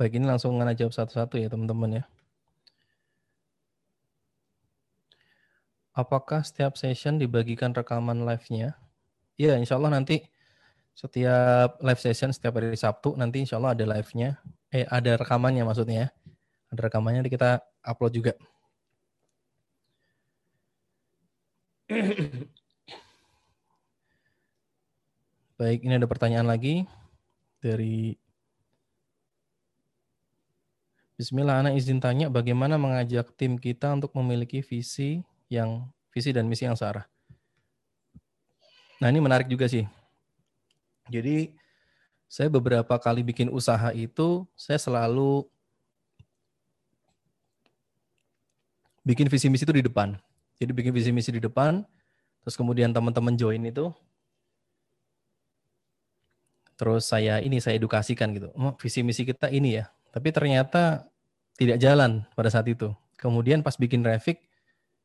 Baik, ini langsung ngana jawab satu-satu ya teman-teman ya. Apakah setiap session dibagikan rekaman live-nya? Iya, insya Allah nanti setiap live session setiap hari Sabtu nanti insya Allah ada live-nya. Eh, ada rekamannya maksudnya ya. Ada rekamannya nanti kita upload juga. Baik, ini ada pertanyaan lagi dari Bismillah, anak izin tanya bagaimana mengajak tim kita untuk memiliki visi yang visi dan misi yang searah. Nah ini menarik juga sih. Jadi saya beberapa kali bikin usaha itu saya selalu bikin visi misi itu di depan. Jadi bikin visi misi di depan, terus kemudian teman-teman join itu, terus saya ini saya edukasikan gitu. Oh, visi misi kita ini ya. Tapi ternyata tidak jalan pada saat itu. Kemudian pas bikin Revik,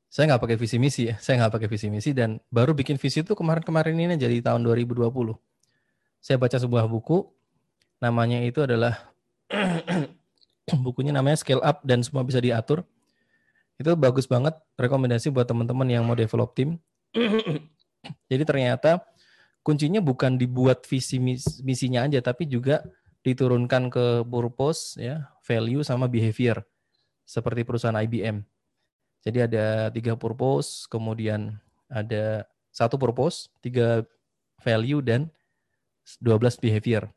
saya nggak pakai visi misi ya, saya nggak pakai visi misi dan baru bikin visi itu kemarin-kemarin ini jadi tahun 2020. Saya baca sebuah buku, namanya itu adalah bukunya namanya Scale Up dan semua bisa diatur. Itu bagus banget, rekomendasi buat teman-teman yang mau develop tim. jadi ternyata kuncinya bukan dibuat visi misinya aja, tapi juga diturunkan ke purpose ya value sama behavior seperti perusahaan IBM jadi ada tiga purpose kemudian ada satu purpose tiga value dan 12 behavior.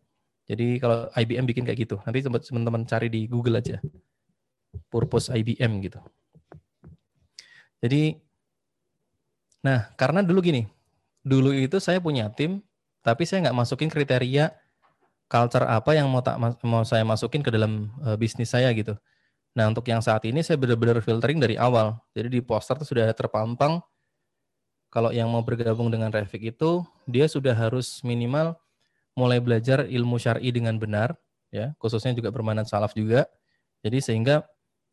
Jadi kalau IBM bikin kayak gitu nanti teman-teman cari di Google aja purpose IBM gitu. Jadi nah karena dulu gini dulu itu saya punya tim tapi saya nggak masukin kriteria culture apa yang mau tak mau saya masukin ke dalam uh, bisnis saya gitu. Nah, untuk yang saat ini saya benar-benar filtering dari awal. Jadi di poster itu sudah terpampang kalau yang mau bergabung dengan Revik itu dia sudah harus minimal mulai belajar ilmu syar'i dengan benar ya, khususnya juga bermanat salaf juga. Jadi sehingga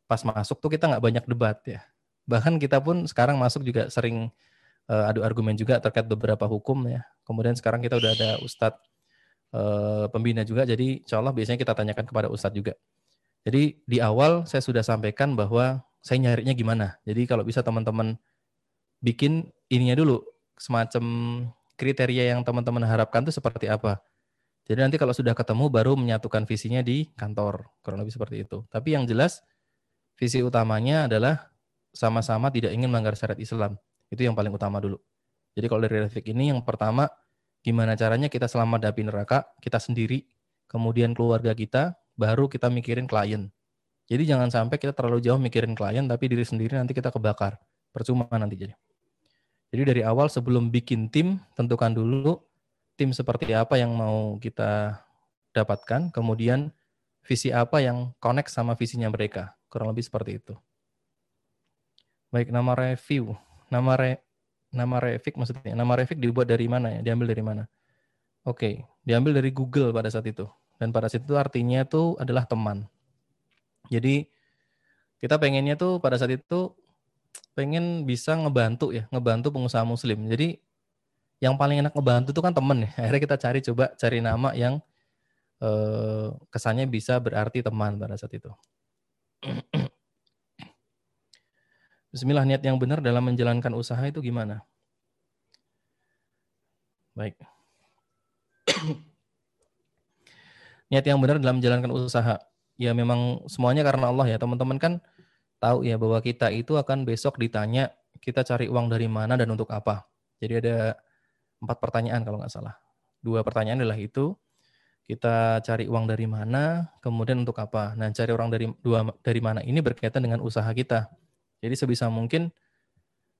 pas masuk tuh kita nggak banyak debat ya. Bahkan kita pun sekarang masuk juga sering uh, adu argumen juga terkait beberapa hukum ya. Kemudian sekarang kita udah ada ustadz Eh, pembina juga. Jadi insya Allah biasanya kita tanyakan kepada Ustadz juga. Jadi di awal saya sudah sampaikan bahwa saya nyarinya gimana. Jadi kalau bisa teman-teman bikin ininya dulu semacam kriteria yang teman-teman harapkan itu seperti apa. Jadi nanti kalau sudah ketemu baru menyatukan visinya di kantor, kurang lebih seperti itu. Tapi yang jelas visi utamanya adalah sama-sama tidak ingin melanggar syariat Islam. Itu yang paling utama dulu. Jadi kalau dari Refik ini yang pertama Gimana caranya kita selamat dari neraka, kita sendiri, kemudian keluarga kita, baru kita mikirin klien. Jadi jangan sampai kita terlalu jauh mikirin klien, tapi diri sendiri nanti kita kebakar. Percuma nanti jadi. Jadi dari awal sebelum bikin tim, tentukan dulu tim seperti apa yang mau kita dapatkan, kemudian visi apa yang connect sama visinya mereka. Kurang lebih seperti itu. Baik, nama review. Nama re, Nama Revik maksudnya. Nama Revik dibuat dari mana ya? Diambil dari mana? Oke, okay. diambil dari Google pada saat itu. Dan pada saat itu artinya itu adalah teman. Jadi kita pengennya tuh pada saat itu pengen bisa ngebantu ya, ngebantu pengusaha muslim. Jadi yang paling enak ngebantu itu kan temen ya. Akhirnya kita cari coba cari nama yang eh, kesannya bisa berarti teman pada saat itu. Bismillah niat yang benar dalam menjalankan usaha itu gimana? Baik. niat yang benar dalam menjalankan usaha. Ya memang semuanya karena Allah ya. Teman-teman kan tahu ya bahwa kita itu akan besok ditanya kita cari uang dari mana dan untuk apa. Jadi ada empat pertanyaan kalau nggak salah. Dua pertanyaan adalah itu kita cari uang dari mana, kemudian untuk apa. Nah, cari uang dari dua dari mana ini berkaitan dengan usaha kita. Jadi sebisa mungkin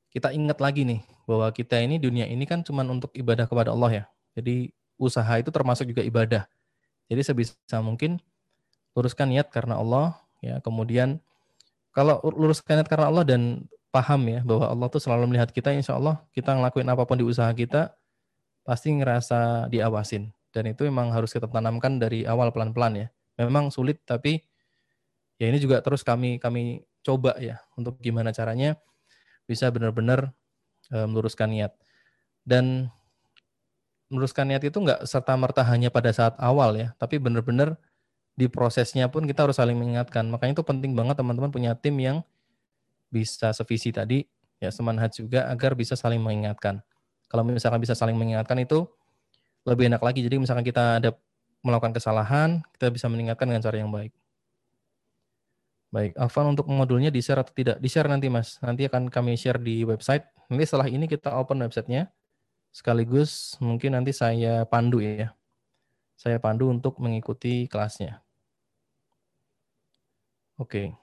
kita ingat lagi nih bahwa kita ini dunia ini kan cuma untuk ibadah kepada Allah ya. Jadi usaha itu termasuk juga ibadah. Jadi sebisa mungkin luruskan niat karena Allah ya. Kemudian kalau luruskan niat karena Allah dan paham ya bahwa Allah tuh selalu melihat kita insya Allah kita ngelakuin apa pun di usaha kita pasti ngerasa diawasin dan itu memang harus kita tanamkan dari awal pelan-pelan ya. Memang sulit tapi ya ini juga terus kami kami coba ya untuk gimana caranya bisa benar-benar e, meluruskan niat. Dan meluruskan niat itu nggak serta merta hanya pada saat awal ya, tapi benar-benar di prosesnya pun kita harus saling mengingatkan. Makanya itu penting banget teman-teman punya tim yang bisa sevisi tadi, ya semanhat juga agar bisa saling mengingatkan. Kalau misalkan bisa saling mengingatkan itu lebih enak lagi. Jadi misalkan kita ada melakukan kesalahan, kita bisa mengingatkan dengan cara yang baik. Baik, Afan untuk modulnya di-share atau tidak? Di-share nanti Mas. Nanti akan kami share di website. Nanti setelah ini kita open websitenya. Sekaligus mungkin nanti saya pandu ya. Saya pandu untuk mengikuti kelasnya. Oke.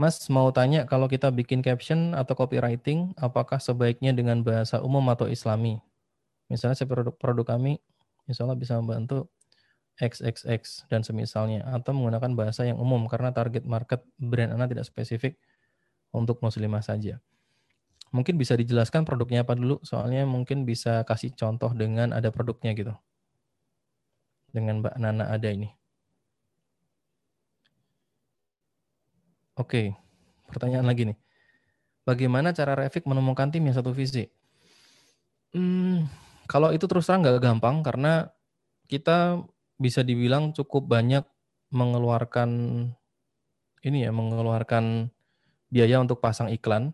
Mas mau tanya kalau kita bikin caption atau copywriting, apakah sebaiknya dengan bahasa umum atau islami? Misalnya saya produk, produk kami, Allah bisa membantu XXX dan semisalnya, atau menggunakan bahasa yang umum karena target market brand Anda tidak spesifik untuk muslimah saja. Mungkin bisa dijelaskan produknya apa dulu, soalnya mungkin bisa kasih contoh dengan ada produknya gitu. Dengan Mbak Nana ada ini. Oke, pertanyaan lagi nih. Bagaimana cara Revik menemukan tim yang satu visi? Hmm, kalau itu terus terang nggak gampang karena kita bisa dibilang cukup banyak mengeluarkan ini ya, mengeluarkan biaya untuk pasang iklan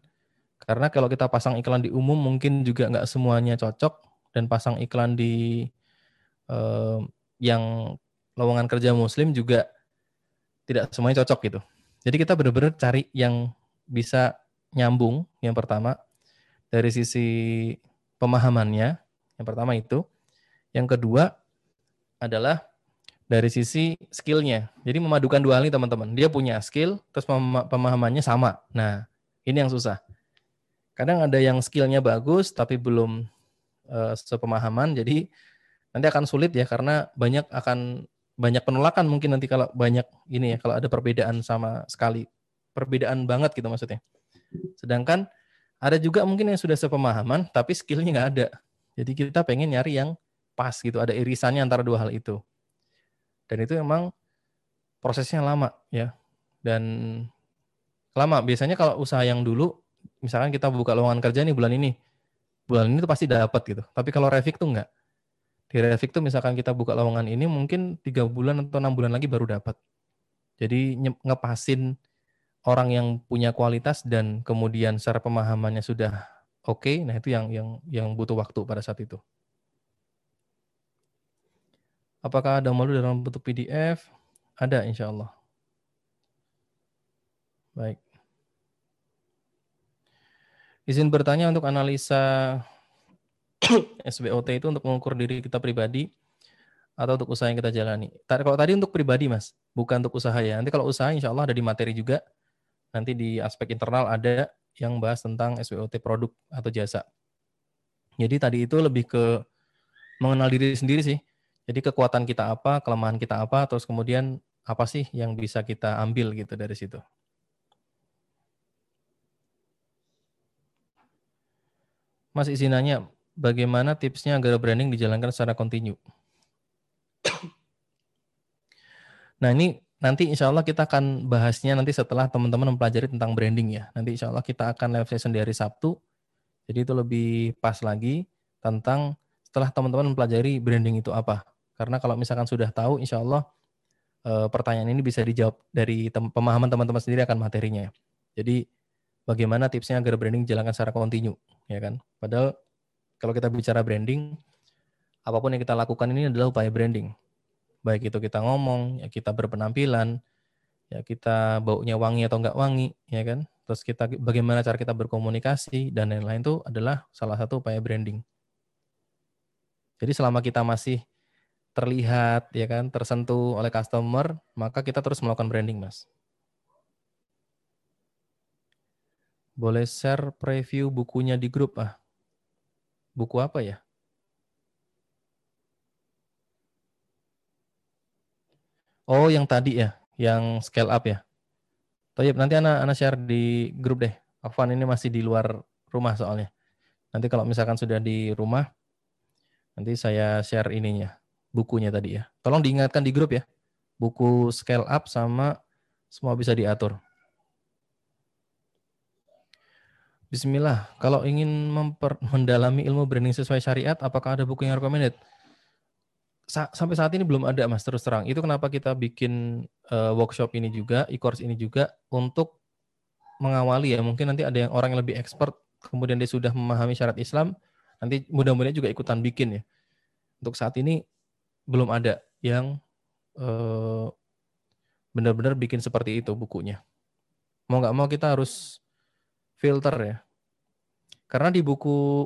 karena kalau kita pasang iklan di umum mungkin juga nggak semuanya cocok dan pasang iklan di eh, yang lowongan kerja muslim juga tidak semuanya cocok gitu. Jadi kita benar-benar cari yang bisa nyambung yang pertama dari sisi pemahamannya. Yang pertama itu. Yang kedua adalah dari sisi skillnya. Jadi memadukan dua hal ini teman-teman. Dia punya skill, terus pemahamannya sama. Nah, ini yang susah. Kadang ada yang skillnya bagus tapi belum uh, sepemahaman, jadi nanti akan sulit ya karena banyak akan banyak penolakan mungkin nanti kalau banyak ini ya kalau ada perbedaan sama sekali perbedaan banget gitu maksudnya. Sedangkan ada juga mungkin yang sudah sepemahaman tapi skillnya nggak ada. Jadi kita pengen nyari yang pas gitu, ada irisannya antara dua hal itu. Dan itu memang prosesnya lama ya. Dan lama biasanya kalau usaha yang dulu misalkan kita buka lowongan kerja nih bulan ini, bulan ini tuh pasti dapat gitu. Tapi kalau Revik tuh enggak. Di Revik tuh misalkan kita buka lowongan ini mungkin tiga bulan atau enam bulan lagi baru dapat. Jadi ngepasin orang yang punya kualitas dan kemudian secara pemahamannya sudah oke, okay, nah itu yang yang yang butuh waktu pada saat itu. Apakah ada malu dalam bentuk PDF? Ada insya Allah. Baik. Izin bertanya untuk analisa SBOT itu untuk mengukur diri kita pribadi atau untuk usaha yang kita jalani. Kalau tadi untuk pribadi mas, bukan untuk usaha ya. Nanti kalau usaha insya Allah ada di materi juga. Nanti di aspek internal ada yang bahas tentang SBOT produk atau jasa. Jadi tadi itu lebih ke mengenal diri sendiri sih. Jadi kekuatan kita apa, kelemahan kita apa, terus kemudian apa sih yang bisa kita ambil gitu dari situ. Mas izin nanya, bagaimana tipsnya agar branding dijalankan secara kontinu? nah ini nanti insya Allah kita akan bahasnya nanti setelah teman-teman mempelajari tentang branding ya. Nanti insya Allah kita akan live session di hari Sabtu. Jadi itu lebih pas lagi tentang setelah teman-teman mempelajari branding itu apa. Karena kalau misalkan sudah tahu, insya Allah eh, pertanyaan ini bisa dijawab dari tem pemahaman teman-teman sendiri akan materinya. Jadi bagaimana tipsnya agar branding dijalankan secara kontinu ya kan? Padahal kalau kita bicara branding, apa pun yang kita lakukan ini adalah upaya branding. Baik itu kita ngomong, ya kita berpenampilan, ya kita baunya wangi atau enggak wangi, ya kan? Terus kita bagaimana cara kita berkomunikasi dan lain-lain itu adalah salah satu upaya branding. Jadi selama kita masih terlihat ya kan tersentuh oleh customer, maka kita terus melakukan branding, Mas. Boleh share preview bukunya di grup ah. Buku apa ya? Oh, yang tadi ya, yang scale up ya. Toyib, nanti anak anak share di grup deh. Afwan ini masih di luar rumah soalnya. Nanti kalau misalkan sudah di rumah, nanti saya share ininya, bukunya tadi ya. Tolong diingatkan di grup ya. Buku scale up sama semua bisa diatur. Bismillah, kalau ingin memper, mendalami ilmu branding sesuai syariat, apakah ada buku yang recommended? Sa sampai saat ini belum ada, Mas, terus terang. Itu kenapa kita bikin uh, workshop ini juga, e-course ini juga, untuk mengawali ya. Mungkin nanti ada yang orang yang lebih expert, kemudian dia sudah memahami syarat Islam, nanti mudah-mudahan juga ikutan bikin ya. Untuk saat ini, belum ada yang uh, benar-benar bikin seperti itu bukunya. Mau nggak mau kita harus filter ya. Karena di buku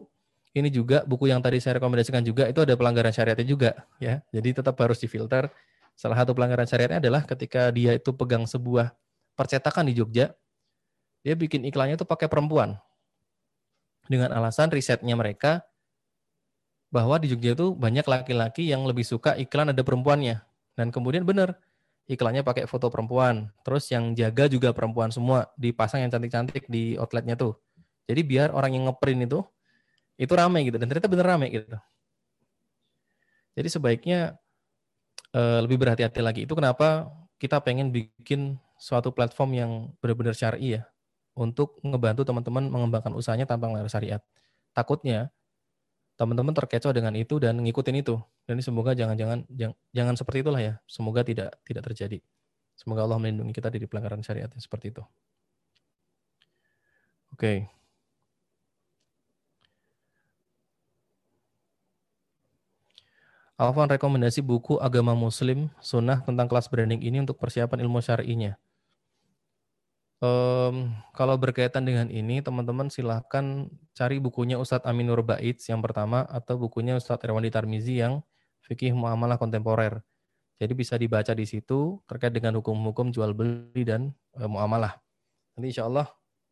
ini juga buku yang tadi saya rekomendasikan juga itu ada pelanggaran syariatnya juga ya. Jadi tetap harus difilter. Salah satu pelanggaran syariatnya adalah ketika dia itu pegang sebuah percetakan di Jogja, dia bikin iklannya itu pakai perempuan. Dengan alasan risetnya mereka bahwa di Jogja itu banyak laki-laki yang lebih suka iklan ada perempuannya. Dan kemudian benar, iklannya pakai foto perempuan. Terus yang jaga juga perempuan semua, dipasang yang cantik-cantik di outletnya tuh. Jadi biar orang yang ngeprint itu itu ramai gitu dan ternyata bener ramai gitu. Jadi sebaiknya uh, lebih berhati-hati lagi. Itu kenapa kita pengen bikin suatu platform yang benar-benar syar'i ya untuk ngebantu teman-teman mengembangkan usahanya tanpa melanggar syariat. Takutnya teman-teman terkecoh dengan itu dan ngikutin itu. Dan semoga jangan-jangan jangan, jangan seperti itulah ya. Semoga tidak tidak terjadi. Semoga Allah melindungi kita dari pelanggaran syariat seperti itu. Oke. Okay. Alvan rekomendasi buku Agama Muslim Sunnah tentang kelas branding ini untuk persiapan ilmu syar'inya. Um, kalau berkaitan dengan ini, teman-teman silahkan cari bukunya Ustadz Aminur Baits yang pertama atau bukunya Ustadz Irwandi Tarmizi yang Fikih Muamalah Kontemporer. Jadi bisa dibaca di situ terkait dengan hukum-hukum jual beli dan e, muamalah. Nanti insya Allah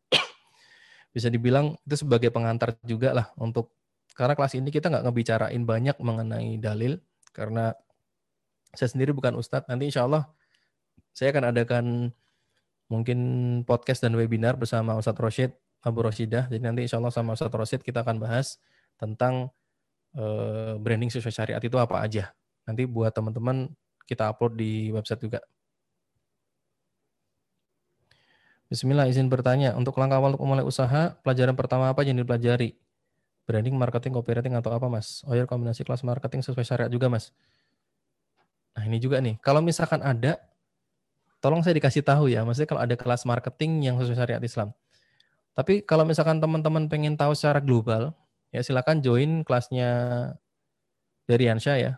bisa dibilang itu sebagai pengantar juga lah untuk karena kelas ini kita nggak ngebicarain banyak mengenai dalil karena saya sendiri bukan ustadz. Nanti insya Allah saya akan adakan mungkin podcast dan webinar bersama Ustadz Roshid Abu Roshidah. Jadi nanti insya Allah sama Ustadz Roshid kita akan bahas tentang uh, branding sesuai syariat itu apa aja. Nanti buat teman-teman kita upload di website juga. Bismillah, izin bertanya. Untuk langkah awal untuk memulai usaha, pelajaran pertama apa yang dipelajari? Branding, marketing, copywriting, atau apa, Mas? Oh ya, kombinasi kelas marketing sesuai syariat juga, Mas. Nah, ini juga nih. Kalau misalkan ada, tolong saya dikasih tahu ya, maksudnya kalau ada kelas marketing yang sesuai syariat Islam. Tapi kalau misalkan teman-teman pengen tahu secara global, ya silakan join kelasnya dari Ansha ya,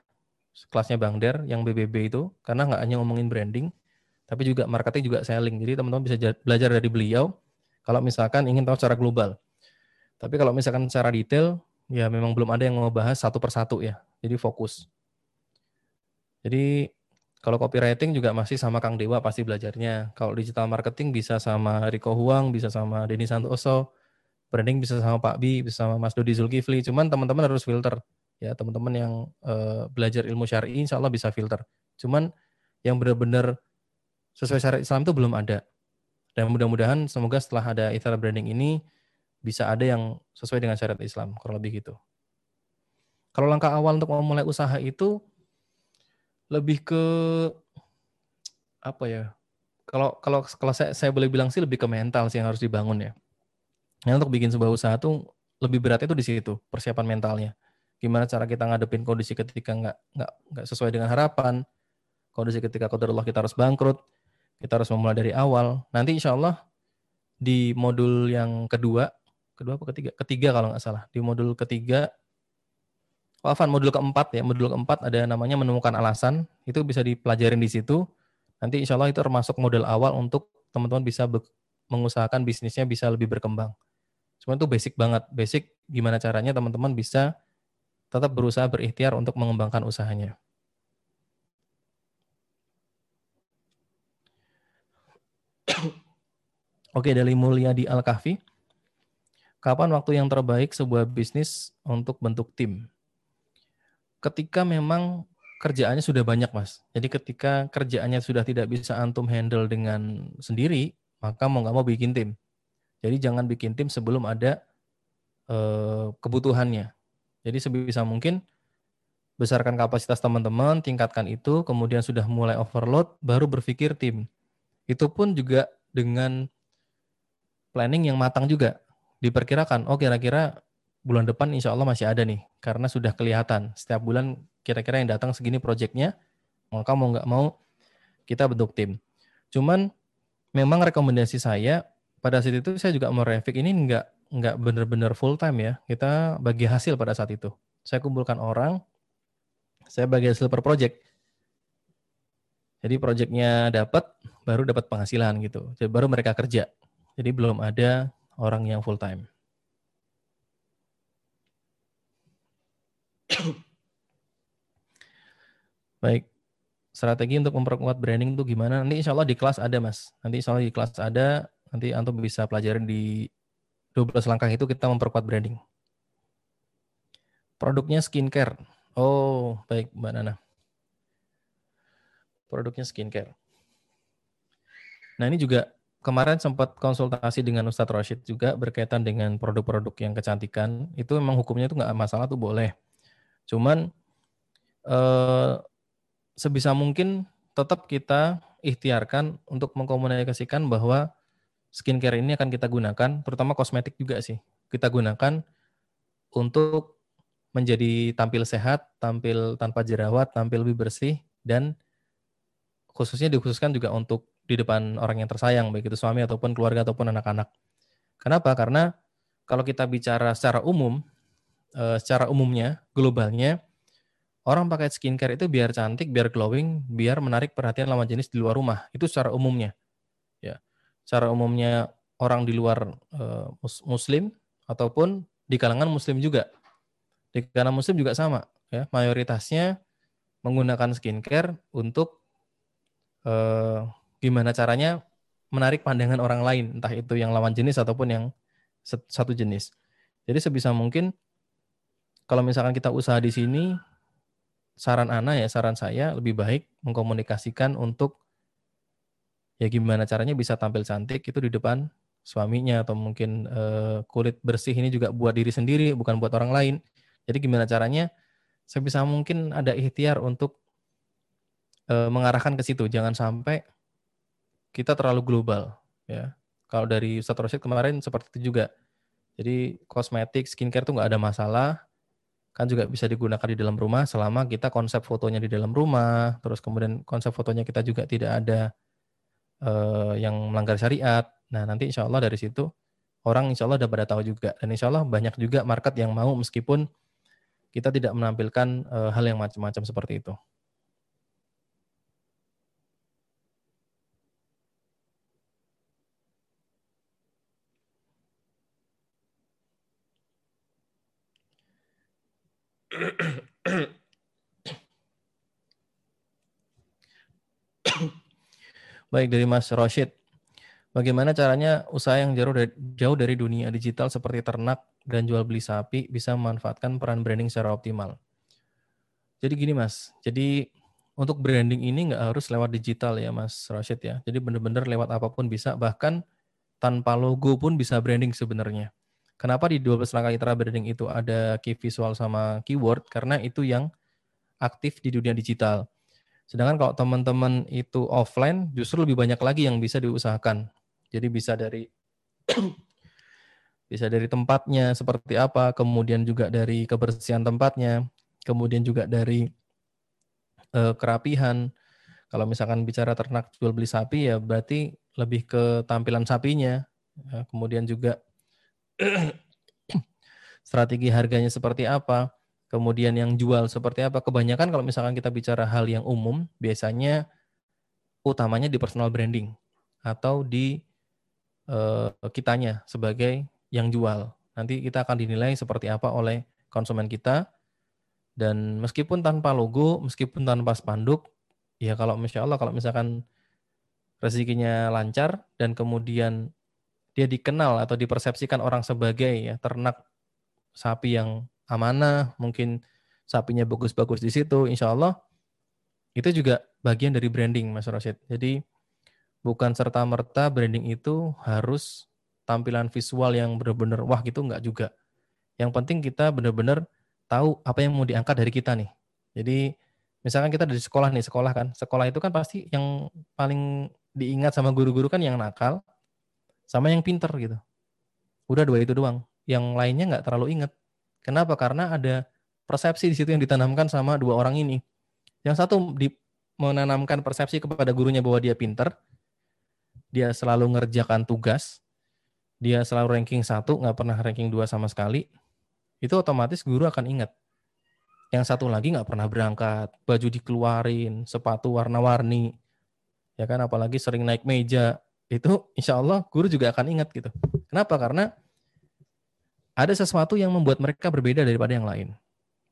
kelasnya Bang Der yang BBB itu, karena nggak hanya ngomongin branding, tapi juga marketing juga selling. Jadi teman-teman bisa belajar dari beliau kalau misalkan ingin tahu secara global. Tapi kalau misalkan secara detail, ya memang belum ada yang ngebahas satu persatu ya. Jadi fokus. Jadi kalau copywriting juga masih sama Kang Dewa pasti belajarnya. Kalau digital marketing bisa sama Riko Huang, bisa sama Denny Santoso. Branding bisa sama Pak Bi, bisa sama Mas Dodi Zulkifli. Cuman teman-teman harus filter. Ya, teman-teman yang uh, belajar ilmu syar'i insya Allah bisa filter. Cuman yang benar-benar sesuai syariat Islam itu belum ada. Dan mudah-mudahan semoga setelah ada istilah branding ini bisa ada yang sesuai dengan syariat Islam, kurang lebih gitu. Kalau langkah awal untuk memulai usaha itu lebih ke apa ya? Kalau kalau kalau saya saya boleh bilang sih lebih ke mental sih yang harus dibangun ya. Nah, untuk bikin sebuah usaha tuh lebih beratnya itu di situ, persiapan mentalnya. Gimana cara kita ngadepin kondisi ketika nggak nggak nggak sesuai dengan harapan, kondisi ketika qadarullah kita harus bangkrut, kita harus memulai dari awal. Nanti insya Allah di modul yang kedua, kedua apa ketiga? Ketiga kalau nggak salah. Di modul ketiga Wafan modul keempat ya, modul keempat ada namanya menemukan alasan, itu bisa dipelajarin di situ. Nanti insya Allah itu termasuk model awal untuk teman-teman bisa mengusahakan bisnisnya bisa lebih berkembang. Cuma itu basic banget, basic gimana caranya teman-teman bisa tetap berusaha berikhtiar untuk mengembangkan usahanya. Oke, dari Mulia di Al-Kahfi. Kapan waktu yang terbaik sebuah bisnis untuk bentuk tim? ketika memang kerjaannya sudah banyak, Mas. Jadi ketika kerjaannya sudah tidak bisa antum handle dengan sendiri, maka mau nggak mau bikin tim. Jadi jangan bikin tim sebelum ada uh, kebutuhannya. Jadi sebisa mungkin besarkan kapasitas teman-teman, tingkatkan itu, kemudian sudah mulai overload, baru berpikir tim. Itu pun juga dengan planning yang matang juga. Diperkirakan, oh kira-kira bulan depan insya Allah masih ada nih, karena sudah kelihatan setiap bulan kira-kira yang datang segini proyeknya, maka mau nggak mau kita bentuk tim. Cuman memang rekomendasi saya pada saat itu saya juga mau Revik ini nggak nggak benar-benar full time ya. Kita bagi hasil pada saat itu. Saya kumpulkan orang, saya bagi hasil per project. Jadi proyeknya dapat, baru dapat penghasilan gitu. Jadi baru mereka kerja. Jadi belum ada orang yang full time. Baik, strategi untuk memperkuat branding itu gimana? Nanti insya Allah di kelas ada mas. Nanti insya Allah di kelas ada. Nanti antum bisa pelajarin di 12 langkah itu kita memperkuat branding. Produknya skincare. Oh, baik Mbak Nana. Produknya skincare. Nah ini juga kemarin sempat konsultasi dengan Ustadz Rashid juga berkaitan dengan produk-produk yang kecantikan. Itu memang hukumnya itu nggak masalah tuh boleh. Cuman eh, sebisa mungkin tetap kita ikhtiarkan untuk mengkomunikasikan bahwa skincare ini akan kita gunakan, terutama kosmetik juga sih. Kita gunakan untuk menjadi tampil sehat, tampil tanpa jerawat, tampil lebih bersih, dan khususnya dikhususkan juga untuk di depan orang yang tersayang, baik itu suami ataupun keluarga ataupun anak-anak. Kenapa? Karena kalau kita bicara secara umum, eh, secara umumnya, globalnya, orang pakai skincare itu biar cantik, biar glowing, biar menarik perhatian lawan jenis di luar rumah. Itu secara umumnya. Ya, secara umumnya orang di luar eh, Muslim ataupun di kalangan Muslim juga. Di kalangan Muslim juga sama. Ya, mayoritasnya menggunakan skincare untuk eh, gimana caranya menarik pandangan orang lain, entah itu yang lawan jenis ataupun yang satu jenis. Jadi sebisa mungkin kalau misalkan kita usaha di sini, saran Ana ya, saran saya lebih baik mengkomunikasikan untuk ya gimana caranya bisa tampil cantik itu di depan suaminya atau mungkin uh, kulit bersih ini juga buat diri sendiri bukan buat orang lain. Jadi gimana caranya sebisa mungkin ada ikhtiar untuk uh, mengarahkan ke situ. Jangan sampai kita terlalu global ya. Kalau dari Ustaz Rosyid kemarin seperti itu juga. Jadi kosmetik, skincare itu nggak ada masalah. Kan juga bisa digunakan di dalam rumah selama kita konsep fotonya di dalam rumah, terus kemudian konsep fotonya kita juga tidak ada uh, yang melanggar syariat. Nah nanti insya Allah dari situ orang insya Allah udah pada tahu juga. Dan insya Allah banyak juga market yang mau meskipun kita tidak menampilkan uh, hal yang macam-macam seperti itu. Baik dari Mas Roshid. Bagaimana caranya usaha yang jauh dari, jauh dari dunia digital seperti ternak dan jual beli sapi bisa memanfaatkan peran branding secara optimal? Jadi gini Mas, jadi untuk branding ini nggak harus lewat digital ya Mas Rashid ya. Jadi benar-benar lewat apa pun bisa, bahkan tanpa logo pun bisa branding sebenarnya. Kenapa di 12 langkah itra branding itu ada key visual sama keyword? Karena itu yang aktif di dunia digital. Sedangkan kalau teman-teman itu offline, justru lebih banyak lagi yang bisa diusahakan. Jadi bisa dari bisa dari tempatnya seperti apa, kemudian juga dari kebersihan tempatnya, kemudian juga dari uh, kerapihan. Kalau misalkan bicara ternak jual beli sapi ya berarti lebih ke tampilan sapinya. Ya, kemudian juga strategi harganya seperti apa, kemudian yang jual seperti apa. Kebanyakan kalau misalkan kita bicara hal yang umum, biasanya utamanya di personal branding atau di uh, kitanya sebagai yang jual. Nanti kita akan dinilai seperti apa oleh konsumen kita. Dan meskipun tanpa logo, meskipun tanpa spanduk, ya kalau insya Allah kalau misalkan rezekinya lancar dan kemudian dia dikenal atau dipersepsikan orang sebagai ya ternak sapi yang amanah, mungkin sapinya bagus-bagus di situ, insya Allah itu juga bagian dari branding Mas Rosid. Jadi bukan serta merta branding itu harus tampilan visual yang benar-benar wah gitu enggak juga. Yang penting kita benar-benar tahu apa yang mau diangkat dari kita nih. Jadi misalkan kita dari sekolah nih, sekolah kan. Sekolah itu kan pasti yang paling diingat sama guru-guru kan yang nakal, sama yang pinter gitu. Udah dua itu doang. Yang lainnya nggak terlalu inget. Kenapa? Karena ada persepsi di situ yang ditanamkan sama dua orang ini. Yang satu di, menanamkan persepsi kepada gurunya bahwa dia pinter, dia selalu ngerjakan tugas, dia selalu ranking satu, nggak pernah ranking dua sama sekali, itu otomatis guru akan ingat. Yang satu lagi nggak pernah berangkat, baju dikeluarin, sepatu warna-warni, ya kan, apalagi sering naik meja, itu insya Allah guru juga akan ingat gitu. Kenapa? Karena ada sesuatu yang membuat mereka berbeda daripada yang lain.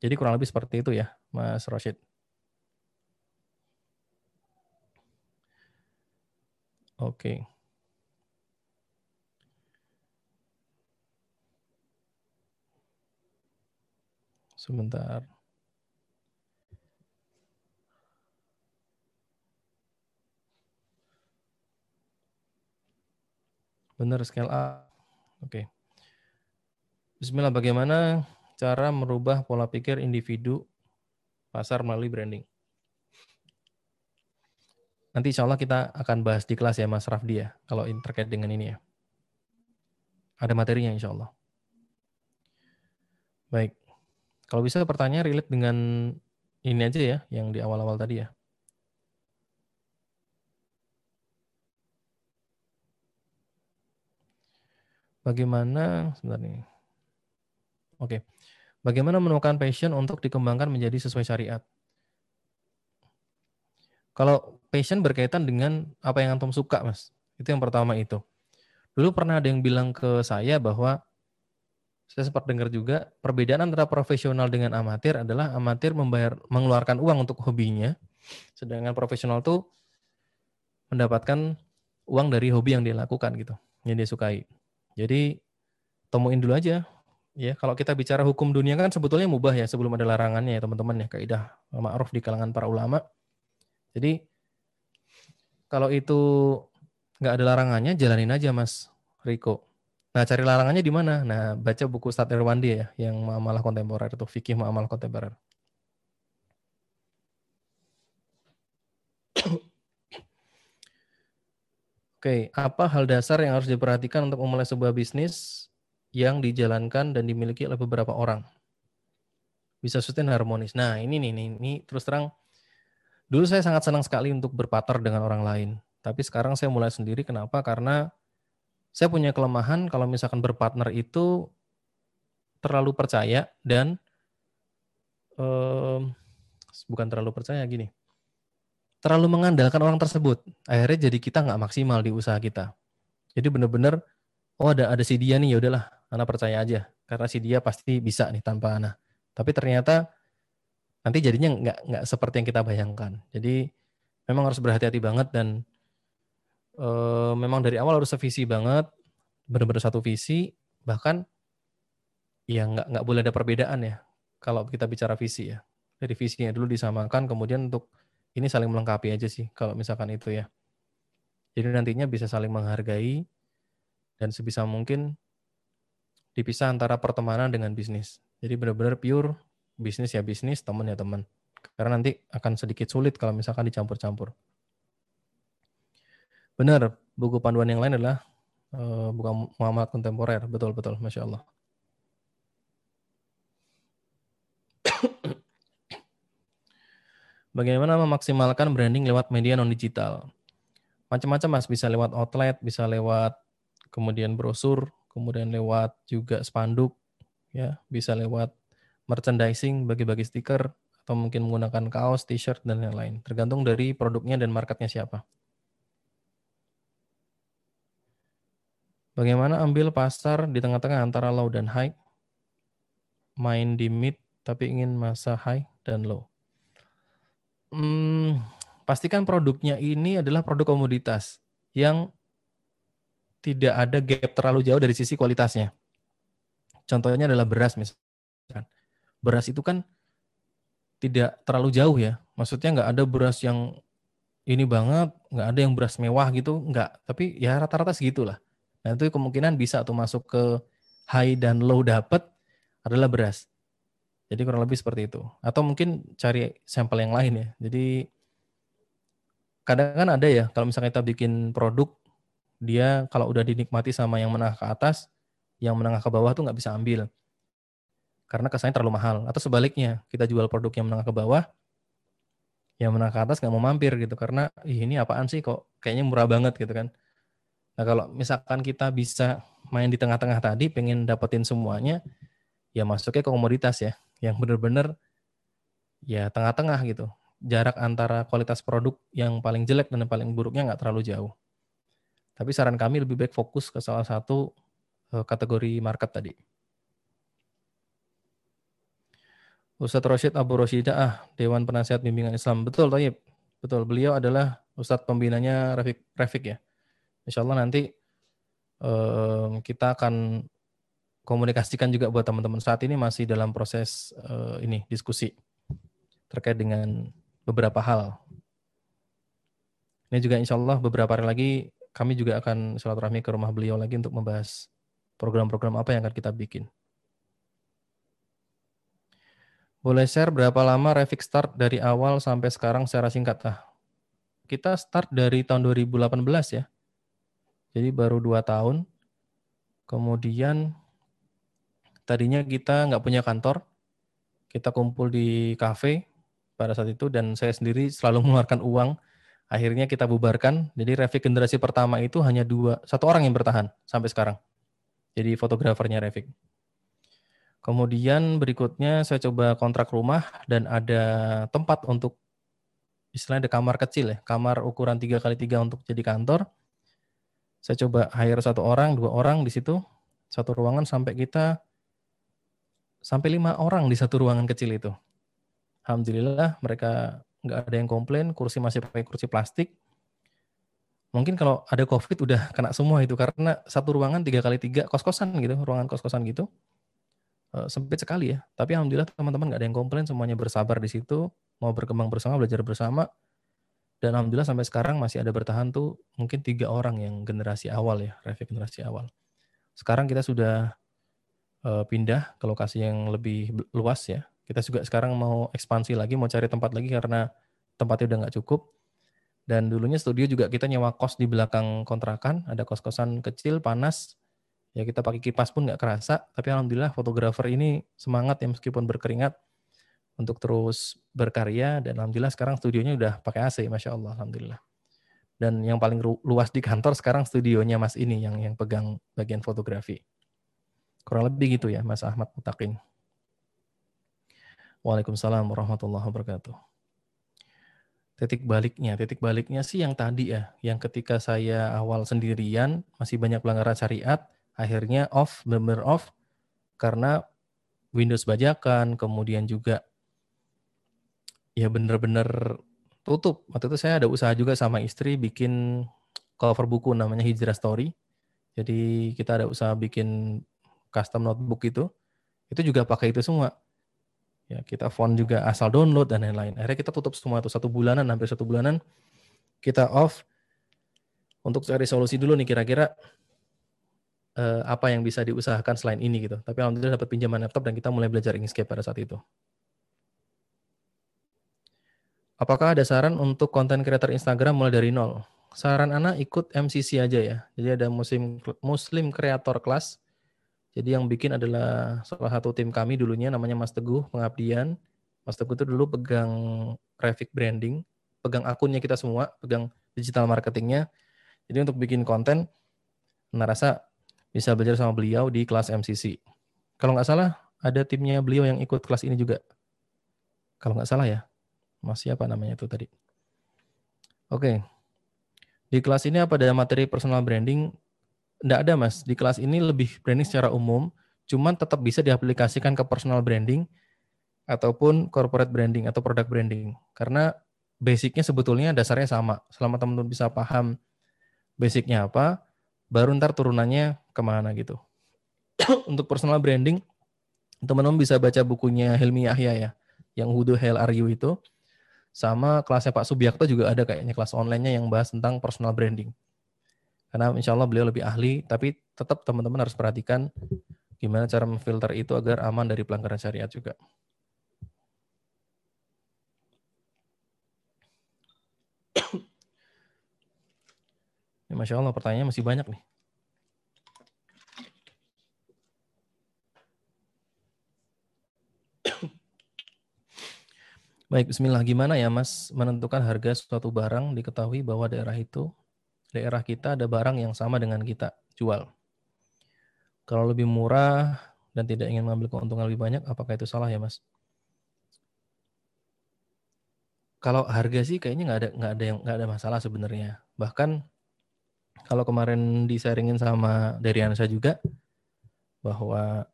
Jadi kurang lebih seperti itu ya, Mas Roshid. Oke. Sebentar. Benar, scale up. Oke. Bismillah, bagaimana cara merubah pola pikir individu pasar melalui branding? Nanti insya Allah kita akan bahas di kelas ya Mas Rafdi ya, kalau terkait dengan ini ya. Ada materinya insya Allah. Baik. Kalau bisa pertanyaan relate dengan ini aja ya, yang di awal-awal tadi ya. Bagaimana sebentar nih. Oke. Bagaimana menemukan passion untuk dikembangkan menjadi sesuai syariat? Kalau passion berkaitan dengan apa yang antum suka, Mas. Itu yang pertama itu. Dulu pernah ada yang bilang ke saya bahwa saya sempat dengar juga perbedaan antara profesional dengan amatir adalah amatir membayar mengeluarkan uang untuk hobinya, sedangkan profesional tuh mendapatkan uang dari hobi yang dia lakukan gitu, yang dia sukai. Jadi temuin dulu aja ya kalau kita bicara hukum dunia kan sebetulnya mubah ya sebelum ada larangannya ya teman-teman ya kaidah ma'ruf di kalangan para ulama. Jadi kalau itu nggak ada larangannya jalanin aja Mas Riko. Nah, cari larangannya di mana? Nah, baca buku Ustadz Irwandi ya yang muamalah kontemporer itu fikih muamalah kontemporer. Oke, apa hal dasar yang harus diperhatikan untuk memulai sebuah bisnis yang dijalankan dan dimiliki oleh beberapa orang? Bisa sustain harmonis. Nah, ini nih, ini, ini terus terang, dulu saya sangat senang sekali untuk berpartner dengan orang lain. Tapi sekarang saya mulai sendiri, kenapa? Karena saya punya kelemahan kalau misalkan berpartner itu terlalu percaya dan um, bukan terlalu percaya gini terlalu mengandalkan orang tersebut. Akhirnya jadi kita nggak maksimal di usaha kita. Jadi benar-benar oh ada ada si dia nih ya udahlah, anak percaya aja karena si dia pasti bisa nih tanpa anak. Tapi ternyata nanti jadinya nggak nggak seperti yang kita bayangkan. Jadi memang harus berhati-hati banget dan e, memang dari awal harus sevisi banget, benar-benar satu visi, bahkan ya nggak nggak boleh ada perbedaan ya kalau kita bicara visi ya. Dari visinya dulu disamakan, kemudian untuk ini saling melengkapi aja sih kalau misalkan itu ya. Jadi nantinya bisa saling menghargai dan sebisa mungkin dipisah antara pertemanan dengan bisnis. Jadi benar-benar pure bisnis ya bisnis, teman ya teman. Karena nanti akan sedikit sulit kalau misalkan dicampur-campur. Benar, buku panduan yang lain adalah uh, bukan Muhammad kontemporer. Betul, betul. Masya Allah. Bagaimana memaksimalkan branding lewat media non digital? Macam-macam mas, bisa lewat outlet, bisa lewat kemudian brosur, kemudian lewat juga spanduk, ya, bisa lewat merchandising, bagi-bagi stiker, atau mungkin menggunakan kaos, t-shirt dan lain-lain. Tergantung dari produknya dan marketnya siapa. Bagaimana ambil pasar di tengah-tengah antara low dan high? Main di mid tapi ingin masa high dan low hmm, pastikan produknya ini adalah produk komoditas yang tidak ada gap terlalu jauh dari sisi kualitasnya. Contohnya adalah beras misalkan. Beras itu kan tidak terlalu jauh ya. Maksudnya nggak ada beras yang ini banget, nggak ada yang beras mewah gitu, nggak. Tapi ya rata-rata segitulah. Nah itu kemungkinan bisa tuh masuk ke high dan low dapat adalah beras. Jadi kurang lebih seperti itu. Atau mungkin cari sampel yang lain ya. Jadi kadang kan ada ya kalau misalnya kita bikin produk dia kalau udah dinikmati sama yang menengah ke atas yang menengah ke bawah tuh nggak bisa ambil karena kesannya terlalu mahal. Atau sebaliknya, kita jual produk yang menengah ke bawah, yang menengah ke atas nggak mau mampir gitu karena Ih, ini apaan sih kok kayaknya murah banget gitu kan. Nah kalau misalkan kita bisa main di tengah-tengah tadi, pengen dapetin semuanya, ya masuknya ke komoditas ya, yang benar-benar ya tengah-tengah gitu. Jarak antara kualitas produk yang paling jelek dan yang paling buruknya nggak terlalu jauh. Tapi saran kami lebih baik fokus ke salah satu eh, kategori market tadi. Ustadz Roshid Abu Roshidah, ah, Dewan Penasihat Bimbingan Islam. Betul, Tayyip. Betul, beliau adalah Ustadz pembinanya Refik, Refik ya. Insya Allah nanti um, kita akan komunikasikan juga buat teman-teman. Saat ini masih dalam proses uh, ini diskusi terkait dengan beberapa hal. Ini juga insya Allah beberapa hari lagi kami juga akan silaturahmi ke rumah beliau lagi untuk membahas program-program apa yang akan kita bikin. Boleh share berapa lama Revik start dari awal sampai sekarang secara singkat? Ah, kita start dari tahun 2018 ya. Jadi baru dua tahun. Kemudian tadinya kita nggak punya kantor. Kita kumpul di cafe pada saat itu dan saya sendiri selalu mengeluarkan uang. Akhirnya kita bubarkan. Jadi Revik generasi pertama itu hanya dua, satu orang yang bertahan sampai sekarang. Jadi fotografernya Revik. Kemudian berikutnya saya coba kontrak rumah dan ada tempat untuk istilahnya ada kamar kecil ya, kamar ukuran 3 kali 3 untuk jadi kantor. Saya coba hire satu orang, dua orang di situ, satu ruangan sampai kita sampai lima orang di satu ruangan kecil itu. Alhamdulillah mereka nggak ada yang komplain, kursi masih pakai kursi plastik. Mungkin kalau ada COVID udah kena semua itu karena satu ruangan tiga kali tiga kos-kosan gitu, ruangan kos-kosan gitu uh, sempit sekali ya. Tapi alhamdulillah teman-teman nggak ada yang komplain, semuanya bersabar di situ, mau berkembang bersama, belajar bersama. Dan alhamdulillah sampai sekarang masih ada bertahan tuh mungkin tiga orang yang generasi awal ya, Revit generasi awal. Sekarang kita sudah uh, pindah ke lokasi yang lebih luas ya. Kita juga sekarang mau ekspansi lagi, mau cari tempat lagi karena tempatnya udah nggak cukup. Dan dulunya studio juga kita nyewa kos di belakang kontrakan, ada kos-kosan kecil, panas, ya kita pakai kipas pun nggak kerasa. Tapi alhamdulillah fotografer ini semangat ya meskipun berkeringat untuk terus berkarya. Dan alhamdulillah sekarang studionya udah pakai AC masya Allah alhamdulillah. Dan yang paling luas di kantor sekarang studionya Mas ini yang yang pegang bagian fotografi kurang lebih gitu ya Mas Ahmad Mutakin Waalaikumsalam warahmatullahi wabarakatuh titik baliknya titik baliknya sih yang tadi ya yang ketika saya awal sendirian masih banyak pelanggaran syariat akhirnya off, benar off karena Windows bajakan, kemudian juga ya bener-bener tutup. Waktu itu saya ada usaha juga sama istri bikin cover buku namanya Hijrah Story. Jadi kita ada usaha bikin custom notebook itu. Itu juga pakai itu semua. Ya, kita font juga asal download dan lain-lain. Akhirnya kita tutup semua itu satu bulanan, hampir satu bulanan. Kita off untuk cari solusi dulu nih kira-kira uh, apa yang bisa diusahakan selain ini gitu. Tapi alhamdulillah dapat pinjaman laptop dan kita mulai belajar Inkscape pada saat itu. Apakah ada saran untuk konten creator Instagram mulai dari nol? Saran anak ikut MCC aja ya. Jadi ada Muslim Muslim Creator Class. Jadi yang bikin adalah salah satu tim kami dulunya namanya Mas Teguh Pengabdian. Mas Teguh itu dulu pegang traffic branding, pegang akunnya kita semua, pegang digital marketingnya. Jadi untuk bikin konten, nah rasa bisa belajar sama beliau di kelas MCC. Kalau nggak salah, ada timnya beliau yang ikut kelas ini juga. Kalau nggak salah ya. Masih apa namanya itu tadi. Oke. Di kelas ini apa ada materi personal branding? Nggak ada mas. Di kelas ini lebih branding secara umum. Cuman tetap bisa diaplikasikan ke personal branding ataupun corporate branding atau product branding. Karena basicnya sebetulnya dasarnya sama. Selama teman-teman bisa paham basicnya apa, baru ntar turunannya ke mana gitu. Untuk personal branding, teman-teman bisa baca bukunya Helmi Yahya ya, yang Who the Hell Are You itu. Sama kelasnya Pak Subiakto juga ada kayaknya kelas online-nya yang bahas tentang personal branding. Karena insya Allah beliau lebih ahli, tapi tetap teman-teman harus perhatikan gimana cara memfilter itu agar aman dari pelanggaran syariat juga. Ya, Masya Allah, pertanyaannya masih banyak nih. Baik, bismillah. Gimana ya Mas menentukan harga suatu barang diketahui bahwa daerah itu daerah kita ada barang yang sama dengan kita jual. Kalau lebih murah dan tidak ingin mengambil keuntungan lebih banyak, apakah itu salah ya Mas? Kalau harga sih kayaknya nggak ada nggak ada yang nggak ada masalah sebenarnya. Bahkan kalau kemarin disaringin sama dari Ansa juga bahwa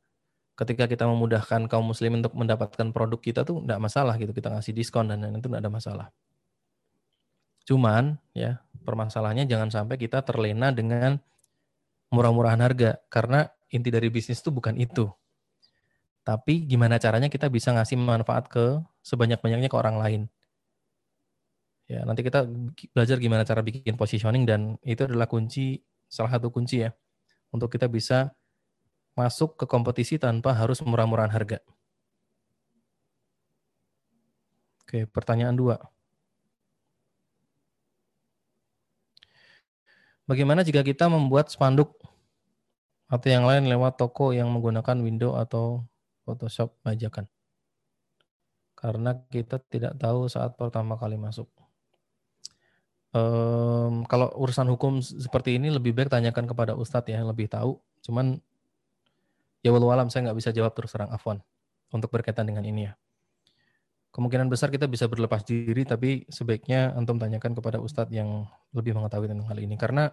ketika kita memudahkan kaum muslim untuk mendapatkan produk kita tuh tidak masalah gitu kita ngasih diskon dan lain itu tidak ada masalah cuman ya permasalahannya jangan sampai kita terlena dengan murah-murahan harga karena inti dari bisnis itu bukan itu tapi gimana caranya kita bisa ngasih manfaat ke sebanyak-banyaknya ke orang lain ya nanti kita belajar gimana cara bikin positioning dan itu adalah kunci salah satu kunci ya untuk kita bisa masuk ke kompetisi tanpa harus murah-murahan harga? Oke, pertanyaan dua. Bagaimana jika kita membuat spanduk atau yang lain lewat toko yang menggunakan Windows atau Photoshop bajakan? Karena kita tidak tahu saat pertama kali masuk. Um, kalau urusan hukum seperti ini lebih baik tanyakan kepada Ustadz ya yang lebih tahu. Cuman Ya walau alam saya nggak bisa jawab terus terang Afwan untuk berkaitan dengan ini ya. Kemungkinan besar kita bisa berlepas diri, tapi sebaiknya antum tanyakan kepada ustadz yang lebih mengetahui tentang hal ini. Karena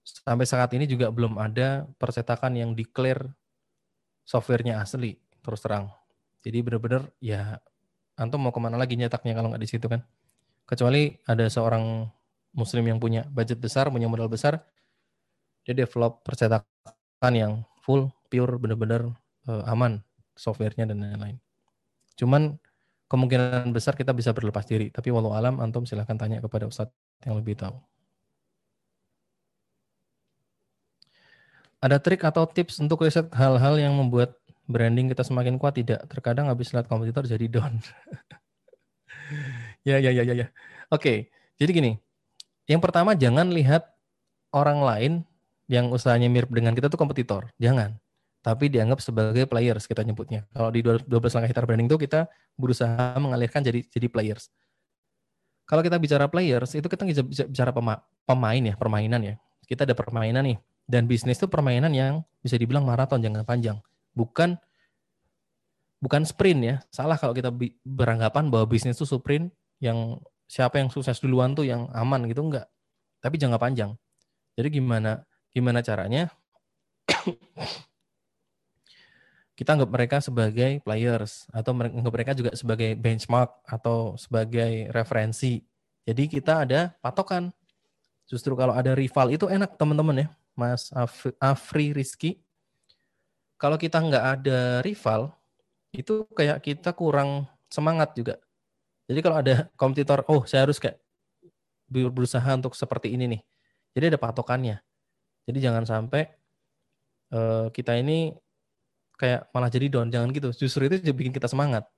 sampai saat ini juga belum ada percetakan yang declare softwarenya asli, terus terang. Jadi benar-benar ya antum mau ke mana lagi nyetaknya kalau nggak di situ kan. Kecuali ada seorang muslim yang punya budget besar, punya modal besar, dia develop percetakan yang full pure benar-benar uh, aman softwarenya dan lain-lain. Cuman kemungkinan besar kita bisa berlepas diri. Tapi walau alam, antum silahkan tanya kepada ustadz yang lebih tahu. Ada trik atau tips untuk riset hal-hal yang membuat branding kita semakin kuat? Tidak. Terkadang habis lihat kompetitor jadi down. ya, ya, ya, ya, ya. Oke, jadi gini. Yang pertama jangan lihat orang lain yang usahanya mirip dengan kita tuh kompetitor. Jangan. Tapi dianggap sebagai players kita nyebutnya. Kalau di 12 langkah hitar branding itu kita berusaha mengalirkan jadi jadi players. Kalau kita bicara players, itu kita bicara pemain ya, permainan ya. Kita ada permainan nih. Dan bisnis itu permainan yang bisa dibilang maraton, jangan panjang. Bukan bukan sprint ya. Salah kalau kita beranggapan bahwa bisnis itu sprint yang siapa yang sukses duluan tuh yang aman gitu enggak. Tapi jangka panjang. Jadi gimana Gimana caranya? Kita anggap mereka sebagai players atau anggap mereka juga sebagai benchmark atau sebagai referensi. Jadi kita ada patokan. Justru kalau ada rival itu enak teman-teman ya, Mas Afri Rizky. Kalau kita nggak ada rival, itu kayak kita kurang semangat juga. Jadi kalau ada kompetitor, oh saya harus kayak berusaha untuk seperti ini nih. Jadi ada patokannya. Jadi jangan sampai uh, kita ini kayak malah jadi down. Jangan gitu. Justru itu bikin kita semangat.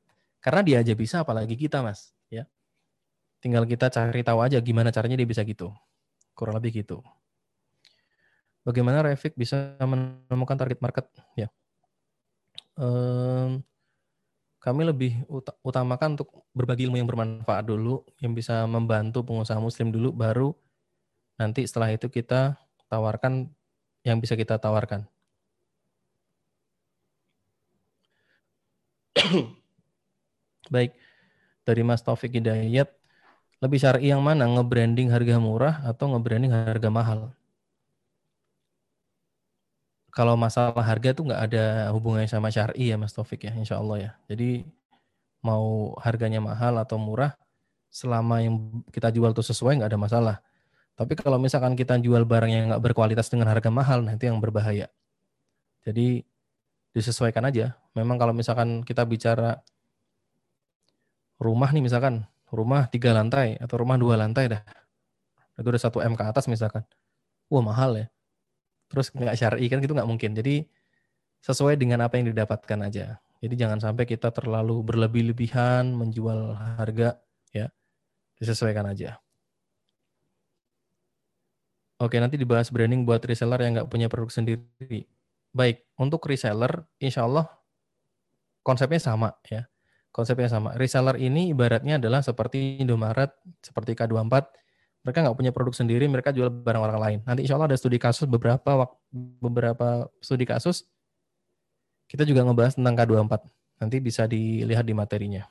Karena dia aja bisa, apalagi kita, Mas. Ya, tinggal kita cari tahu aja gimana caranya dia bisa gitu. Kurang lebih gitu. Bagaimana Revik bisa menemukan target market? Ya, um, kami lebih utamakan untuk berbagi ilmu yang bermanfaat dulu, yang bisa membantu pengusaha muslim dulu, baru nanti setelah itu kita tawarkan yang bisa kita tawarkan. Baik, dari Mas Taufik Hidayat, lebih syar'i yang mana? Nge-branding harga murah atau nge-branding harga mahal? Kalau masalah harga tuh nggak ada hubungannya sama syar'i ya Mas Taufik ya, insya Allah ya. Jadi mau harganya mahal atau murah, selama yang kita jual itu sesuai nggak ada masalah. Tapi kalau misalkan kita jual barang yang nggak berkualitas dengan harga mahal, itu yang berbahaya. Jadi disesuaikan aja. Memang kalau misalkan kita bicara rumah nih misalkan, rumah tiga lantai atau rumah dua lantai dah. Itu udah satu M ke atas misalkan. Wah mahal ya. Terus nggak syari kan gitu nggak mungkin. Jadi sesuai dengan apa yang didapatkan aja. Jadi jangan sampai kita terlalu berlebih-lebihan menjual harga ya. Disesuaikan aja. Oke, nanti dibahas branding buat reseller yang nggak punya produk sendiri. Baik, untuk reseller, insya Allah konsepnya sama ya. konsepnya sama. Reseller ini ibaratnya adalah seperti Indomaret, seperti K24. Mereka nggak punya produk sendiri, mereka jual barang orang lain. Nanti insya Allah ada studi kasus beberapa beberapa studi kasus. Kita juga ngebahas tentang K24. Nanti bisa dilihat di materinya.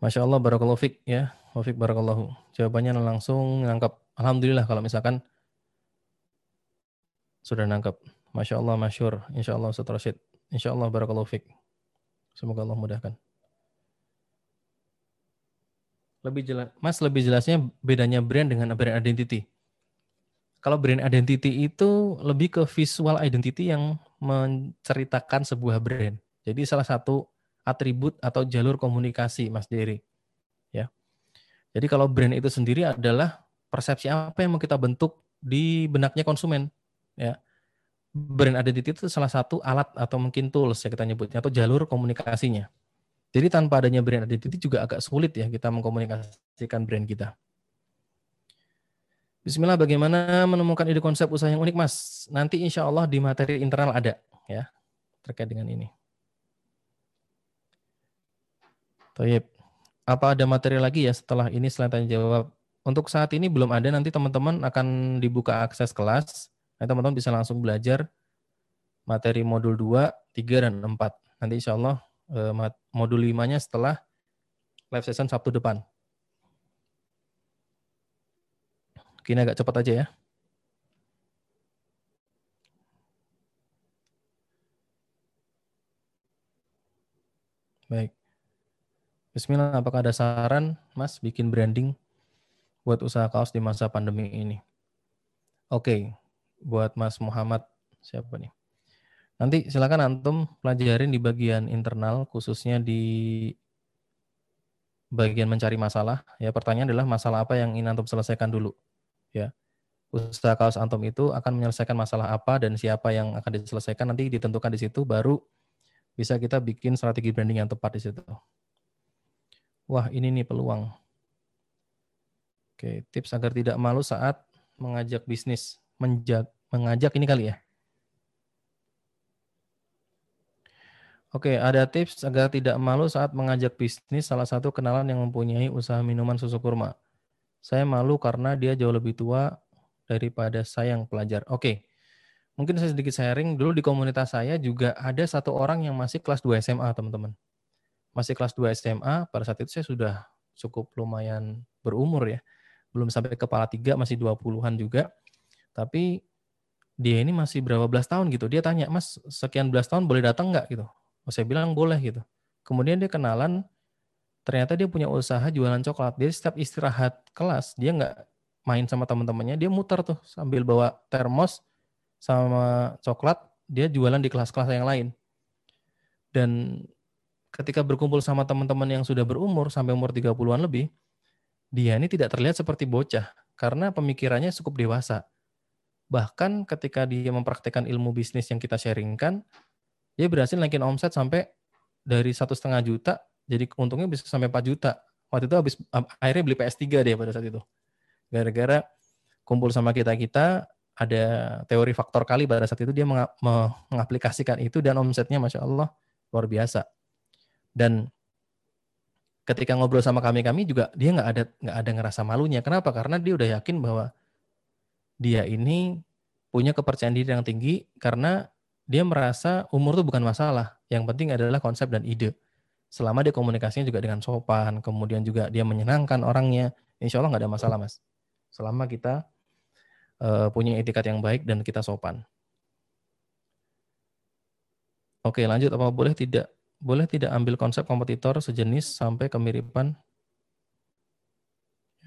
Masya Allah, barakallahu fik ya. Wafik barakallahu. Jawabannya langsung nangkap. Alhamdulillah kalau misalkan sudah nangkap. Masya Allah, masyur. Insya Allah, Ustaz Rashid. Insya Allah, barakallahu fik. Semoga Allah mudahkan. Lebih jelas, Mas lebih jelasnya bedanya brand dengan brand identity. Kalau brand identity itu lebih ke visual identity yang menceritakan sebuah brand. Jadi salah satu atribut atau jalur komunikasi, Mas Dery. Ya. Jadi kalau brand itu sendiri adalah persepsi apa yang mau kita bentuk di benaknya konsumen. Ya brand identity itu salah satu alat atau mungkin tools ya kita nyebutnya atau jalur komunikasinya. Jadi tanpa adanya brand identity juga agak sulit ya kita mengkomunikasikan brand kita. Bismillah bagaimana menemukan ide konsep usaha yang unik mas? Nanti insya Allah di materi internal ada ya terkait dengan ini. Toyib. Apa ada materi lagi ya setelah ini selain tanya jawab? Untuk saat ini belum ada, nanti teman-teman akan dibuka akses kelas Nah, teman-teman bisa langsung belajar materi modul 2, 3, dan 4. Nanti insya Allah eh, modul 5-nya setelah live session Sabtu depan. Kini agak cepat aja ya. Baik. Bismillah, apakah ada saran, Mas, bikin branding buat usaha kaos di masa pandemi ini? Oke, buat Mas Muhammad siapa nih? Nanti silakan antum pelajarin di bagian internal khususnya di bagian mencari masalah. Ya pertanyaan adalah masalah apa yang ingin antum selesaikan dulu. Ya. Usaha kaos antum itu akan menyelesaikan masalah apa dan siapa yang akan diselesaikan nanti ditentukan di situ baru bisa kita bikin strategi branding yang tepat di situ. Wah, ini nih peluang. Oke, tips agar tidak malu saat mengajak bisnis menjag, mengajak ini kali ya. Oke, ada tips agar tidak malu saat mengajak bisnis salah satu kenalan yang mempunyai usaha minuman susu kurma. Saya malu karena dia jauh lebih tua daripada saya yang pelajar. Oke, mungkin saya sedikit sharing. Dulu di komunitas saya juga ada satu orang yang masih kelas 2 SMA, teman-teman. Masih kelas 2 SMA, pada saat itu saya sudah cukup lumayan berumur ya. Belum sampai kepala tiga, masih 20-an juga. Tapi dia ini masih berapa belas tahun gitu. Dia tanya, Mas, sekian belas tahun boleh datang nggak gitu? Oh, saya bilang boleh gitu. Kemudian dia kenalan, ternyata dia punya usaha jualan coklat. Dia setiap istirahat kelas, dia nggak main sama teman-temannya, dia muter tuh sambil bawa termos sama coklat, dia jualan di kelas-kelas yang lain. Dan ketika berkumpul sama teman-teman yang sudah berumur sampai umur 30-an lebih, dia ini tidak terlihat seperti bocah karena pemikirannya cukup dewasa. Bahkan ketika dia mempraktekkan ilmu bisnis yang kita sharingkan, dia berhasil naikin omset sampai dari satu setengah juta, jadi untungnya bisa sampai 4 juta. Waktu itu habis akhirnya beli PS3 dia pada saat itu. Gara-gara kumpul sama kita-kita, ada teori faktor kali pada saat itu dia mengaplikasikan itu dan omsetnya Masya Allah luar biasa. Dan ketika ngobrol sama kami kami juga dia nggak ada nggak ada ngerasa malunya. Kenapa? Karena dia udah yakin bahwa dia ini punya kepercayaan diri yang tinggi karena dia merasa umur itu bukan masalah. Yang penting adalah konsep dan ide. Selama dia komunikasinya juga dengan sopan, kemudian juga dia menyenangkan orangnya, insya Allah nggak ada masalah mas. Selama kita uh, punya etikat yang baik dan kita sopan. Oke lanjut apa boleh tidak boleh tidak ambil konsep kompetitor sejenis sampai kemiripan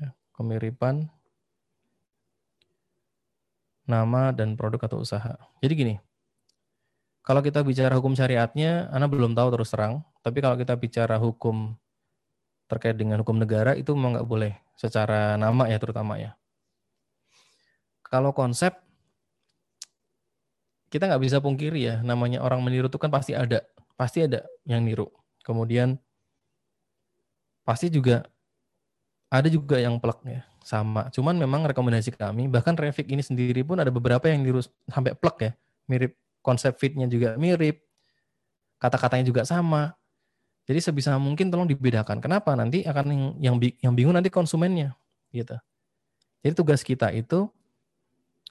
ya, kemiripan nama dan produk atau usaha. Jadi gini, kalau kita bicara hukum syariatnya, Anda belum tahu terus terang. Tapi kalau kita bicara hukum terkait dengan hukum negara itu memang nggak boleh secara nama ya terutama ya. Kalau konsep kita nggak bisa pungkiri ya, namanya orang meniru itu kan pasti ada, pasti ada yang niru. Kemudian pasti juga ada juga yang plek ya sama. Cuman memang rekomendasi kami, bahkan Revik ini sendiri pun ada beberapa yang niru sampai plek ya, mirip konsep fitnya juga mirip, kata-katanya juga sama. Jadi sebisa mungkin tolong dibedakan. Kenapa? Nanti akan yang yang, yang bingung nanti konsumennya, gitu. Jadi tugas kita itu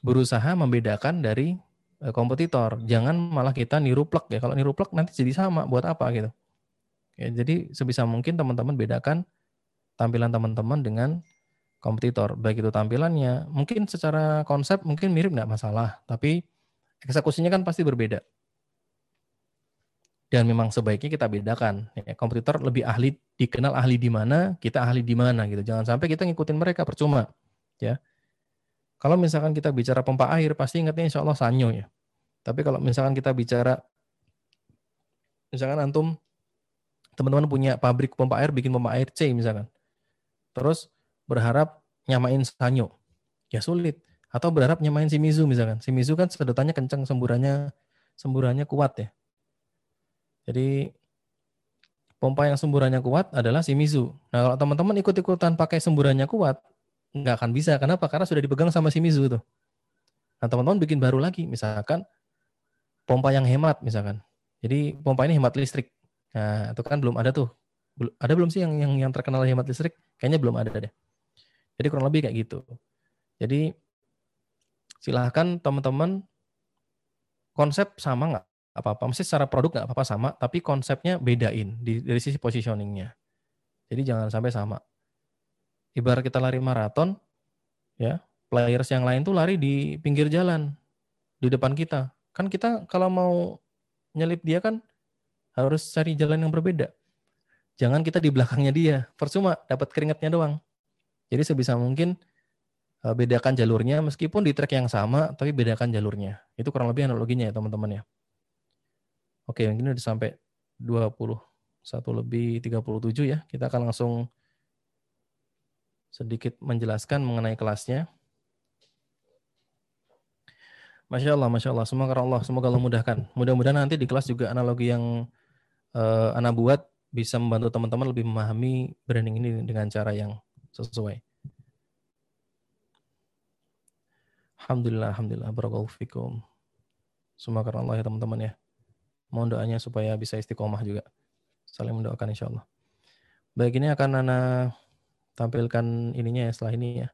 berusaha membedakan dari e, kompetitor. Jangan malah kita niru plek ya. Kalau niru plek nanti jadi sama. Buat apa gitu? Ya, jadi sebisa mungkin teman-teman bedakan tampilan teman-teman dengan kompetitor. Baik itu tampilannya, mungkin secara konsep mungkin mirip nggak masalah, tapi eksekusinya kan pasti berbeda. Dan memang sebaiknya kita bedakan. Ya, kompetitor lebih ahli, dikenal ahli di mana, kita ahli di mana gitu. Jangan sampai kita ngikutin mereka percuma. Ya, kalau misalkan kita bicara pompa air, pasti ingatnya insya Allah sanyo ya. Tapi kalau misalkan kita bicara, misalkan antum, teman-teman punya pabrik pompa air, bikin pompa air C misalkan. Terus berharap nyamain sanyo. Ya sulit. Atau berharap nyamain Shimizu misalkan. Shimizu kan sedotannya kencang, semburannya semburannya kuat ya. Jadi pompa yang semburannya kuat adalah Shimizu. Nah kalau teman-teman ikut-ikutan pakai semburannya kuat, nggak akan bisa. Kenapa? Karena sudah dipegang sama si Mizu tuh. Nah teman-teman bikin baru lagi, misalkan pompa yang hemat misalkan. Jadi pompa ini hemat listrik. Nah itu kan belum ada tuh. Ada belum sih yang yang yang terkenal hemat listrik? Kayaknya belum ada deh. Jadi kurang lebih kayak gitu. Jadi silahkan teman-teman konsep sama nggak apa-apa. Mesti secara produk nggak apa-apa sama, tapi konsepnya bedain dari sisi positioningnya. Jadi jangan sampai sama ibarat kita lari maraton, ya players yang lain tuh lari di pinggir jalan di depan kita. Kan kita kalau mau nyelip dia kan harus cari jalan yang berbeda. Jangan kita di belakangnya dia, percuma dapat keringatnya doang. Jadi sebisa mungkin e, bedakan jalurnya meskipun di trek yang sama tapi bedakan jalurnya. Itu kurang lebih analoginya ya teman-teman ya. Oke, mungkin udah sampai 21 lebih 37 ya. Kita akan langsung sedikit menjelaskan mengenai kelasnya. Masya Allah, Masya Allah. Semoga Allah, semoga Allah mudahkan. Mudah-mudahan nanti di kelas juga analogi yang uh, Ana buat bisa membantu teman-teman lebih memahami branding ini dengan cara yang sesuai. Alhamdulillah, Alhamdulillah. Barakallahu fikum. Semoga Allah ya teman-teman ya. Mohon doanya supaya bisa istiqomah juga. Saling mendoakan insya Allah. Baik, ini akan Ana tampilkan ininya ya setelah ini ya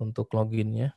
untuk loginnya.